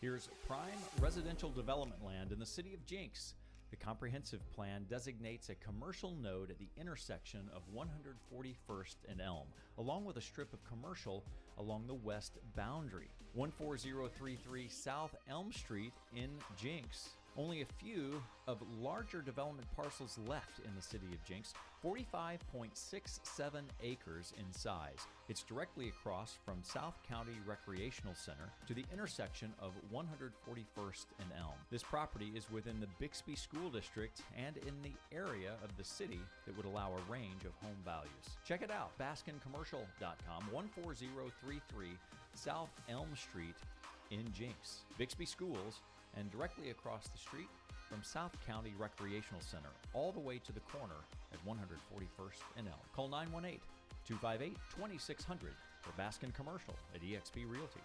Here's prime residential development land in the city of Jenks. The comprehensive plan designates a commercial node at the intersection of 141st and Elm, along with a strip of commercial along the west boundary. 14033 South Elm Street in Jenks. Only a few of larger development parcels left in the city of Jenks, 45.67 acres in size. It's directly across from South County Recreational Center to the intersection of 141st and Elm. This property is within the Bixby School District and in the area of the city that would allow a range of home values. Check it out, baskincommercial.com, 14033 South Elm Street in Jenks. Bixby Schools and directly across the street from South County Recreational Center, all the way to the corner at 141st and Elm. Call 918 258 2600 for Baskin Commercial at eXp Realty.